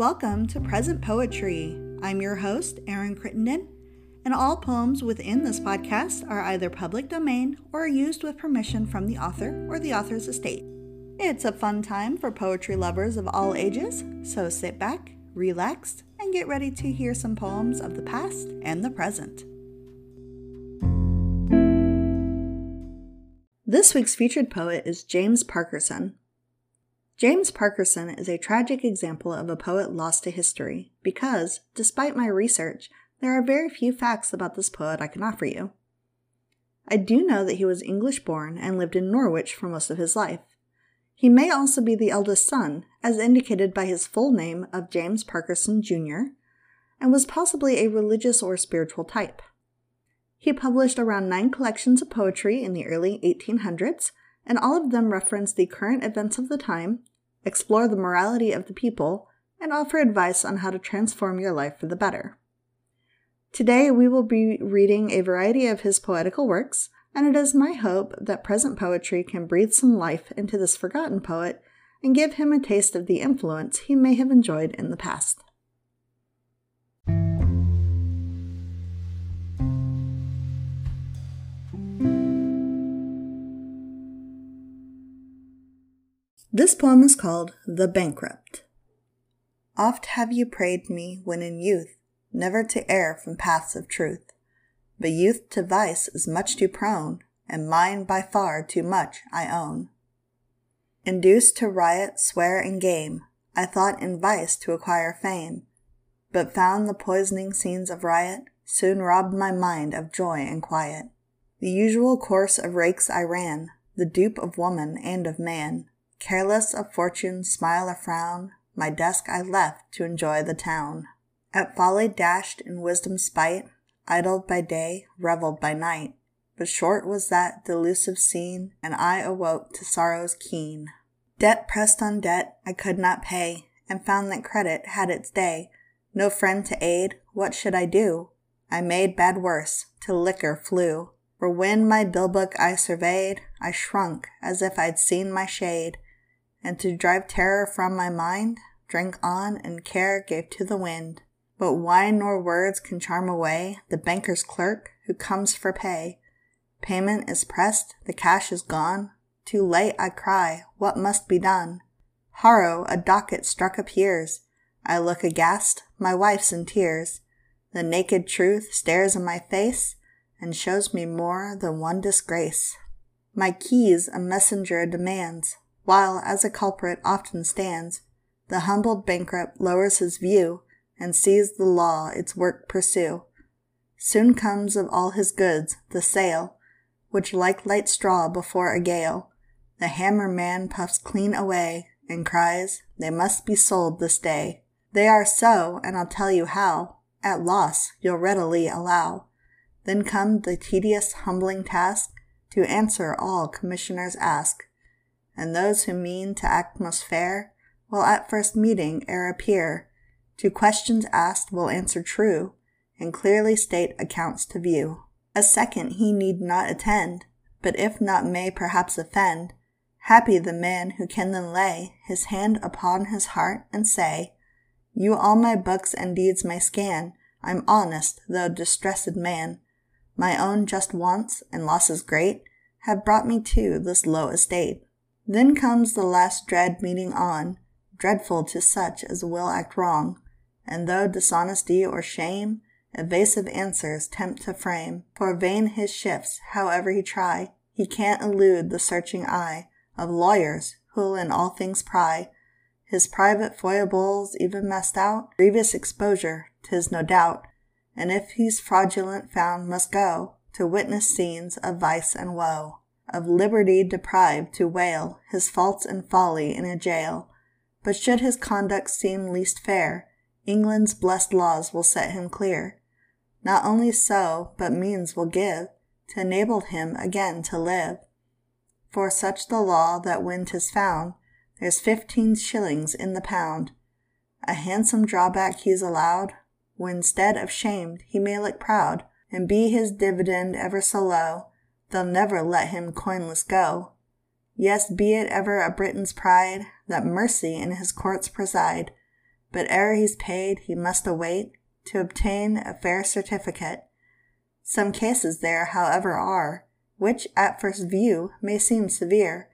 Welcome to Present Poetry. I'm your host, Erynn Crittenden, and all poems within this podcast are either public domain or used with permission from the author or the author's estate. It's a fun time for poetry lovers of all ages, so sit back, relax, and get ready to hear some poems of the past and the present. This week's featured poet is James Parkerson. James Parkerson is a tragic example of a poet lost to history because, despite my research, there are very few facts about this poet I can offer you. I do know that he was English born and lived in Norwich for most of his life. He may also be the eldest son, as indicated by his full name of James Parkerson Jr., and was possibly a religious or spiritual type. He published around nine collections of poetry in the early 1800s, and all of them reference the current events of the time explore the morality of the people, and offer advice on how to transform your life for the better. Today, we will be reading a variety of his poetical works, and it is my hope that present poetry can breathe some life into this forgotten poet and give him a taste of the influence he may have enjoyed in the past. This poem is called The Bankrupt. Oft have you prayed me when in youth never to err from paths of truth. But youth to vice is much too prone, and mine by far too much I own. Induced to riot, swear, and game, I thought in vice to acquire fame, but found the poisoning scenes of riot soon robbed my mind of joy and quiet. The usual course of rakes I ran, the dupe of woman and of man, Careless of fortune, smile or frown, my desk I left to enjoy the town. At folly dashed in wisdom's spite, idled by day, revelled by night. But short was that delusive scene, and I awoke to sorrows keen. Debt pressed on debt I could not pay, and found that credit had its day. No friend to aid, what should I do? I made bad worse, to liquor flew. For when my bill book I surveyed, I shrunk as if I'd seen my shade and to drive terror from my mind, drank on and care gave to the wind. But wine nor words can charm away the banker's clerk who comes for pay. Payment is pressed, the cash is gone. Too late, I cry, what must be done? Horror, a docket struck appears. I look aghast, my wife's in tears. The naked truth stares in my face and shows me more than one disgrace. My keys a messenger demands while as a culprit often stands, the humbled bankrupt lowers his view and sees the law its work pursue. Soon comes of all his goods the sale, which like light straw before a gale, the hammer man puffs clean away and cries, They must be sold this day. They are so, and I'll tell you how, at loss you'll readily allow. Then come the tedious, humbling task to answer all commissioners ask and those who mean to act most fair will at first meeting ere appear. To questions asked will answer true, and clearly state accounts to view. A second he need not attend, but if not may perhaps offend. Happy the man who can then lay his hand upon his heart and say, You all my books and deeds may scan, I'm honest, though distressed man. My own just wants and losses great have brought me to this low estate. Then comes the last dread meeting on, dreadful to such as will act wrong, and though dishonesty or shame evasive answers tempt to frame, for vain his shifts, however he try, he can't elude the searching eye of lawyers who'll in all things pry. His private foibles even messed out, grievous exposure, 'tis no doubt, and if he's fraudulent found must go to witness scenes of vice and woe of liberty deprived to wail his faults and folly in a jail. But should his conduct seem least fair, England's blessed laws will set him clear. Not only so, but means will give to enable him again to live. For such the law that when 'tis found, there's fifteen shillings in the pound. A handsome drawback he's allowed, when instead of shamed he may look proud, and be his dividend ever so low, They'll never let him coinless go. Yes, be it ever a Briton's pride that mercy in his courts preside. But ere he's paid, he must await to obtain a fair certificate. Some cases there, however, are, which at first view may seem severe.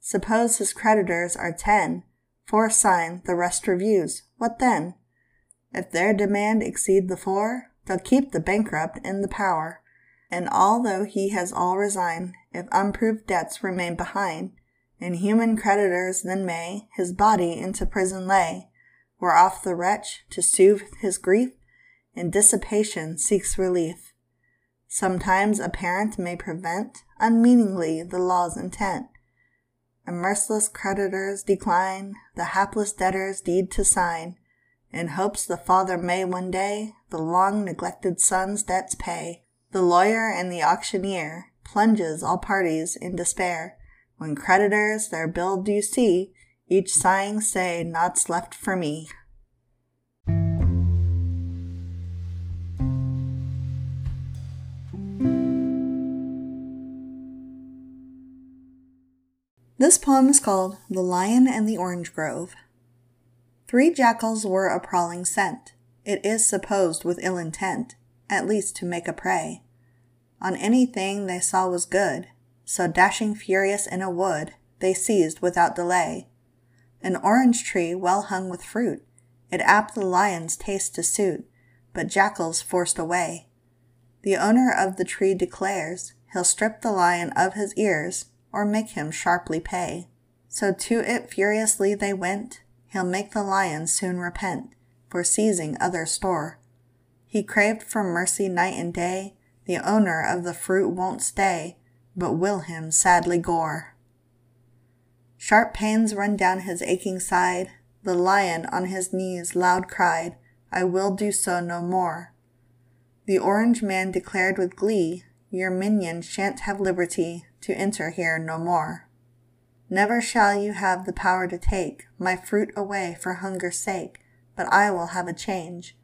Suppose his creditors are ten, four sign, the rest reviews, what then? If their demand exceed the four, they'll keep the bankrupt in the power. And although he has all resigned, if unproved debts remain behind, and human creditors then may his body into prison lay, where off the wretch, to soothe his grief, in dissipation seeks relief. Sometimes a parent may prevent unmeaningly the law's intent. And merciless creditors decline the hapless debtor's deed to sign, in hopes the father may one day the long neglected son's debts pay. The lawyer and the auctioneer plunges all parties in despair. When creditors their bill do see, each sighing say, Naught's left for me. This poem is called The Lion and the Orange Grove. Three jackals were a prowling scent, it is supposed with ill intent, at least to make a prey. On anything they saw was good, so dashing furious in a wood, they seized without delay. An orange tree well hung with fruit, it apt the lion's taste to suit, but jackals forced away. The owner of the tree declares he'll strip the lion of his ears or make him sharply pay. So to it furiously they went, he'll make the lion soon repent for seizing other store. He craved for mercy night and day, the owner of the fruit won't stay, but will him sadly gore. Sharp pains run down his aching side, the lion on his knees loud cried, I will do so no more. The orange man declared with glee, Your minion shan't have liberty to enter here no more. Never shall you have the power to take my fruit away for hunger's sake, but I will have a change.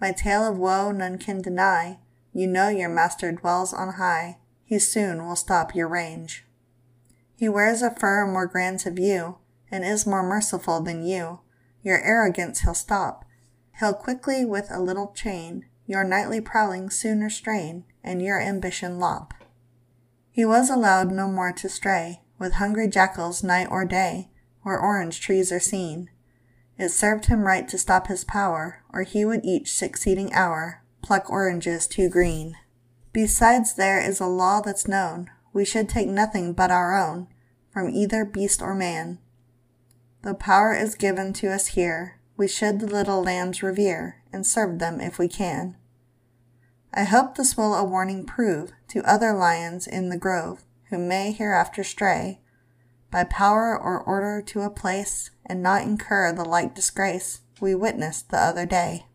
My tale of woe none can deny. You know your master dwells on high. He soon will stop your range. He wears a fur more grand to view, and is more merciful than you. Your arrogance he'll stop. He'll quickly with a little chain your nightly prowling soon restrain, and your ambition lop. He was allowed no more to stray with hungry jackals night or day, where orange trees are seen. It served him right to stop his power, or he would each succeeding hour pluck oranges too green. Besides, there is a law that's known we should take nothing but our own from either beast or man. Though power is given to us here, we should the little lambs revere and serve them if we can. I hope this will a warning prove to other lions in the grove who may hereafter stray by power or order to a place and not incur the like disgrace we witnessed the other day.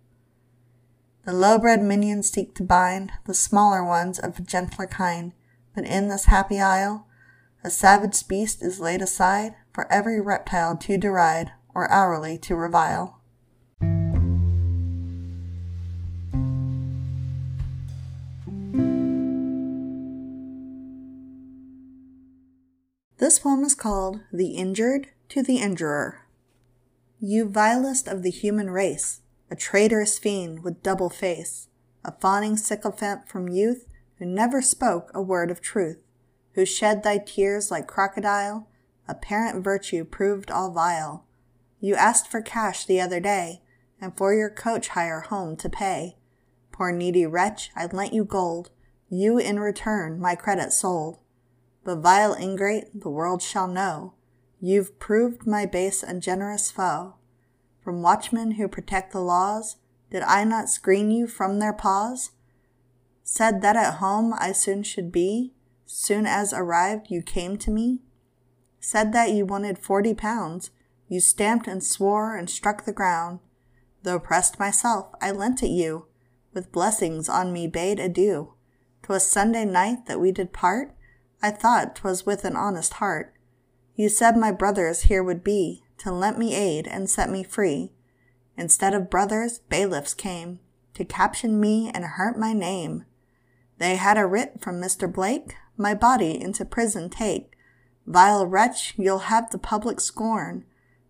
The low-bred minions seek to bind the smaller ones of a gentler kind, but in this happy isle a savage beast is laid aside for every reptile to deride or hourly to revile. This poem is called The Injured to the Injurer. You vilest of the human race, a traitorous fiend with double face, a fawning sycophant from youth who never spoke a word of truth, who shed thy tears like crocodile, apparent virtue proved all vile. You asked for cash the other day, and for your coach hire home to pay. Poor needy wretch, I lent you gold, you in return my credit sold. But vile ingrate, the world shall know, you've proved my base and generous foe. From watchmen who protect the laws, did I not screen you from their paws? Said that at home I soon should be, soon as arrived you came to me? Said that you wanted forty pounds, you stamped and swore and struck the ground. Though pressed myself, I lent it you, with blessings on me bade adieu. 'Twas Sunday night that we did part, I thought 'twas with an honest heart. You said my brothers here would be, to lend me aid and set me free. Instead of brothers, bailiffs came, to caption me and hurt my name. They had a writ from Mr. Blake, my body into prison take. Vile wretch, you'll have the public scorn,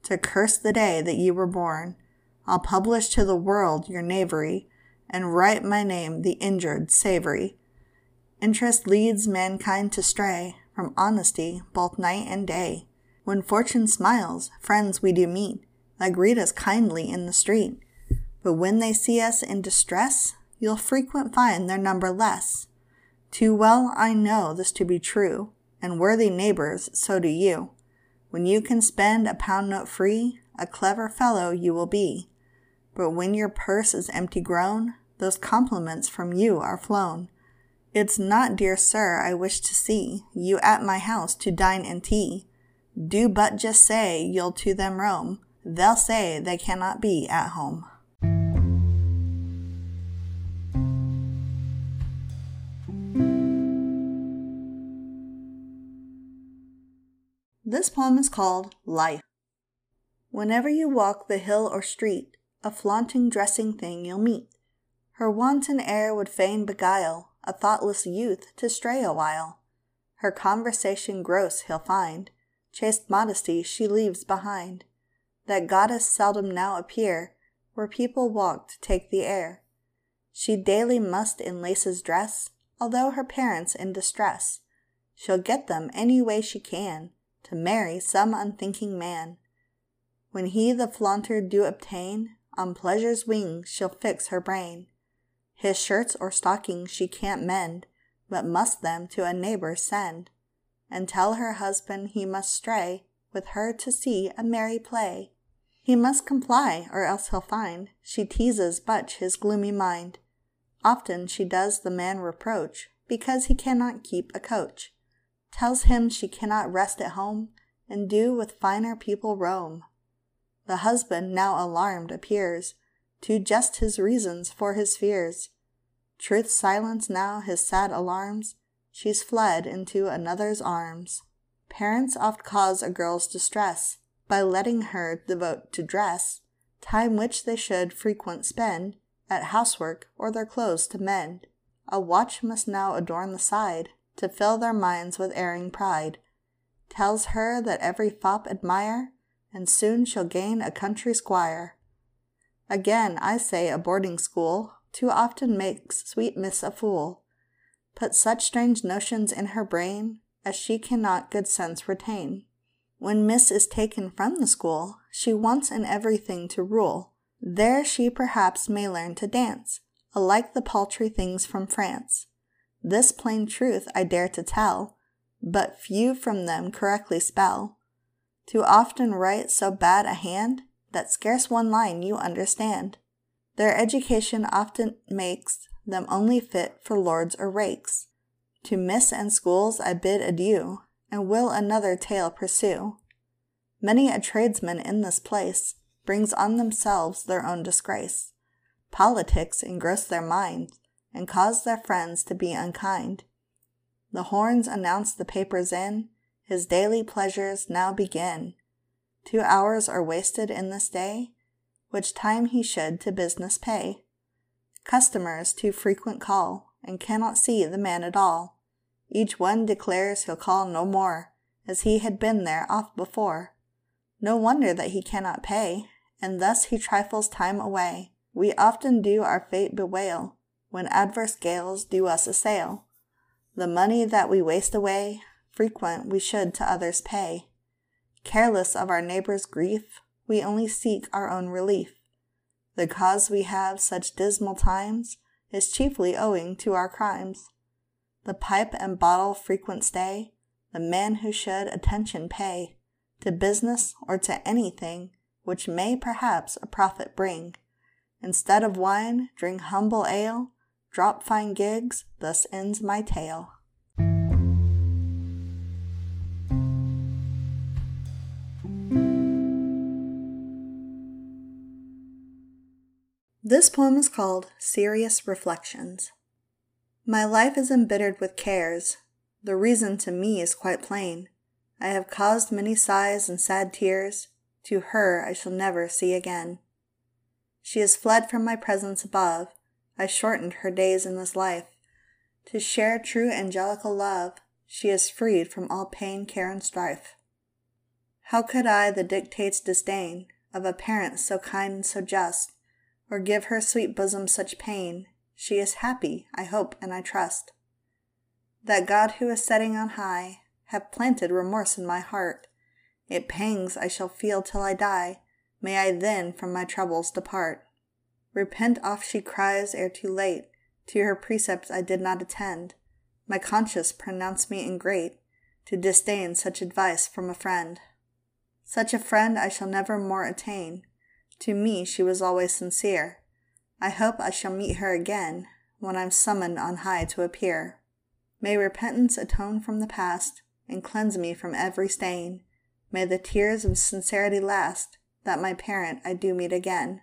to curse the day that you were born. I'll publish to the world your knavery, and write my name the injured savory. Interest leads mankind to stray from honesty both night and day. When fortune smiles, friends we do meet that greet us kindly in the street. But when they see us in distress, you'll frequent find their number less. Too well I know this to be true, and worthy neighbors, so do you. When you can spend a pound note free, a clever fellow you will be. But when your purse is empty grown, those compliments from you are flown. It's not, dear sir, I wish to see you at my house to dine and tea. Do but just say you'll to them roam, they'll say they cannot be at home. This poem is called Life. Whenever you walk the hill or street, a flaunting dressing thing you'll meet. Her wanton air would fain beguile a thoughtless youth to stray awhile. Her conversation gross he'll find, chaste modesty she leaves behind. That goddess seldom now appear where people walk to take the air. She daily must in laces dress, although her parents in distress. She'll get them any way she can to marry some unthinking man. When he the flaunter do obtain, on pleasure's wings she'll fix her brain. His shirts or stockings she can't mend, but must them to a neighbor send, and tell her husband he must stray with her to see a merry play. He must comply, or else he'll find she teases much his gloomy mind. Often she does the man reproach because he cannot keep a coach tells him she cannot rest at home, and do with finer people roam. The husband, now alarmed, appears, to just his reasons for his fears. Truth silence now his sad alarms, she's fled into another's arms. Parents oft cause a girl's distress, by letting her devote to dress, time which they should frequent spend, at housework or their clothes to mend. A watch must now adorn the side, to fill their minds with erring pride, tells her that every fop admire, and soon she'll gain a country squire. Again, I say a boarding school too often makes sweet miss a fool, put such strange notions in her brain as she cannot good sense retain. When miss is taken from the school, she wants in everything to rule. There she perhaps may learn to dance, alike the paltry things from France. This plain truth I dare to tell, but few from them correctly spell. Too often write so bad a hand that scarce one line you understand. Their education often makes them only fit for lords or rakes. To miss and schools I bid adieu, and will another tale pursue. Many a tradesman in this place brings on themselves their own disgrace. Politics engross their minds, and cause their friends to be unkind. The horns announce the paper's in, his daily pleasures now begin. Two hours are wasted in this day, which time he should to business pay. Customers too frequent call, and cannot see the man at all. Each one declares he'll call no more, as he had been there oft before. No wonder that he cannot pay, and thus he trifles time away. We often do our fate bewail, when adverse gales do us assail. The money that we waste away, frequent we should to others pay. Careless of our neighbor's grief, we only seek our own relief. The cause we have such dismal times is chiefly owing to our crimes. The pipe and bottle frequent stay, the man who should attention pay to business or to anything which may perhaps a profit bring. Instead of wine, drink humble ale, Drop fine gigs, thus ends my tale. This poem is called Serious Reflections. My life is embittered with cares. The reason to me is quite plain. I have caused many sighs and sad tears. To her I shall never see again. She has fled from my presence above, I shortened her days in this life. To share true angelical love, she is freed from all pain, care, and strife. How could I the dictates disdain of a parent so kind and so just, or give her sweet bosom such pain. She is happy, I hope and I trust. That God who is setting on high have planted remorse in my heart. It pangs I shall feel till I die. May I then from my troubles depart. Repent oft she cries ere too late. To her precepts I did not attend. My conscience pronounced me ingrate to disdain such advice from a friend. Such a friend I shall never more attain. To me she was always sincere. I hope I shall meet her again when I'm summoned on high to appear. May repentance atone from the past and cleanse me from every stain. May the tears of sincerity last, that my parent I do meet again.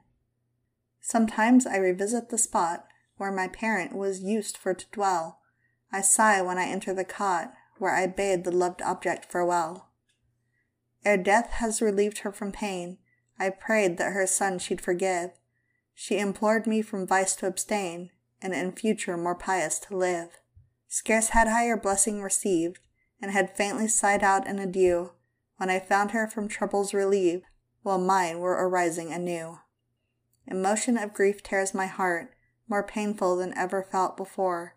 Sometimes I revisit the spot where my parent was used for to dwell. I sigh when I enter the cot where I bade the loved object farewell. Ere death has relieved her from pain, I prayed that her son she'd forgive. She implored me from vice to abstain, and in future more pious to live. Scarce had I her blessing received, and had faintly sighed out an adieu, when I found her from troubles relieved, while mine were arising anew. Emotion of grief tears my heart, more painful than ever felt before.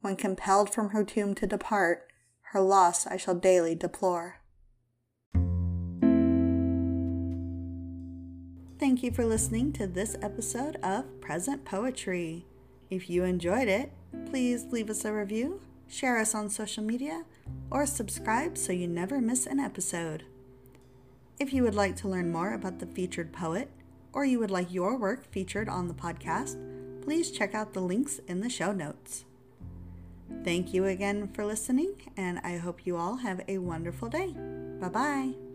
When compelled from her tomb to depart, her loss I shall daily deplore. Thank you for listening to this episode of Present Poetry. If you enjoyed it, please leave us a review, share us on social media, or subscribe so you never miss an episode. If you would like to learn more about the featured poet, or you would like your work featured on the podcast, please check out the links in the show notes. Thank you again for listening, and I hope you all have a wonderful day. Bye bye.